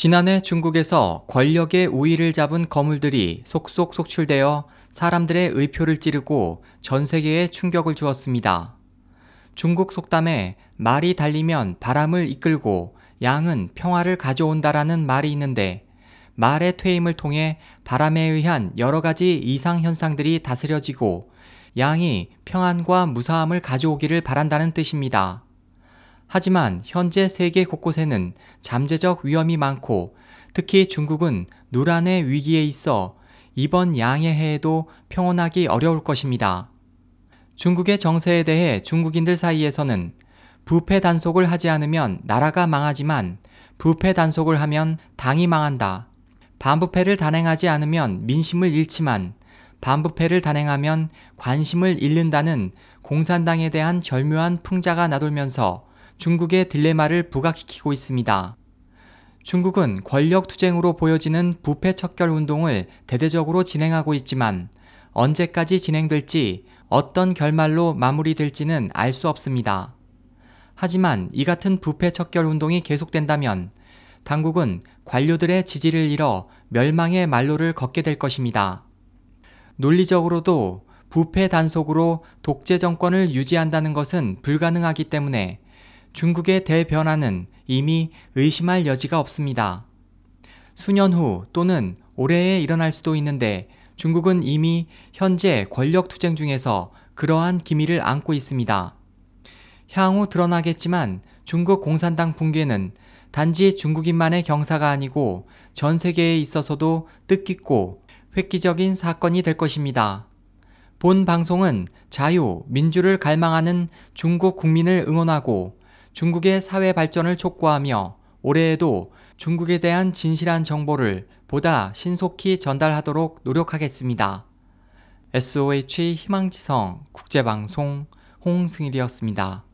지난해 중국에서 권력의 우위를 잡은 거물들이 속속 속출되어 사람들의 의표를 찌르고 전 세계에 충격을 주었습니다. 중국 속담에 말이 달리면 바람을 이끌고 양은 평화를 가져온다라는 말이 있는데 말의 퇴임을 통해 바람에 의한 여러 가지 이상 현상들이 다스려지고 양이 평안과 무사함을 가져오기를 바란다는 뜻입니다. 하지만 현재 세계 곳곳에는 잠재적 위험이 많고 특히 중국은 누란의 위기에 있어 이번 양의 해에도 평온하기 어려울 것입니다. 중국의 정세에 대해 중국인들 사이에서는 부패 단속을 하지 않으면 나라가 망하지만 부패 단속을 하면 당이 망한다. 반부패를 단행하지 않으면 민심을 잃지만 반부패를 단행하면 관심을 잃는다는 공산당에 대한 절묘한 풍자가 나돌면서 중국의 딜레마를 부각시키고 있습니다. 중국은 권력 투쟁으로 보여지는 부패 척결 운동을 대대적으로 진행하고 있지만 언제까지 진행될지 어떤 결말로 마무리될지는 알 수 없습니다. 하지만 이 같은 부패 척결 운동이 계속된다면 당국은 관료들의 지지를 잃어 멸망의 말로를 걷게 될 것입니다. 논리적으로도 부패 단속으로 독재 정권을 유지한다는 것은 불가능하기 때문에 중국의 대변화는 이미 의심할 여지가 없습니다. 수년 후 또는 올해에 일어날 수도 있는데 중국은 이미 현재 권력 투쟁 중에서 그러한 기미를 안고 있습니다. 향후 드러나겠지만 중국 공산당 붕괴는 단지 중국인만의 경사가 아니고 전 세계에 있어서도 뜻깊고 획기적인 사건이 될 것입니다. 본 방송은 자유, 민주를 갈망하는 중국 국민을 응원하고 중국의 사회 발전을 촉구하며 올해에도 중국에 대한 진실한 정보를 보다 신속히 전달하도록 노력하겠습니다. SOH 희망지성 국제방송 홍승일이었습니다.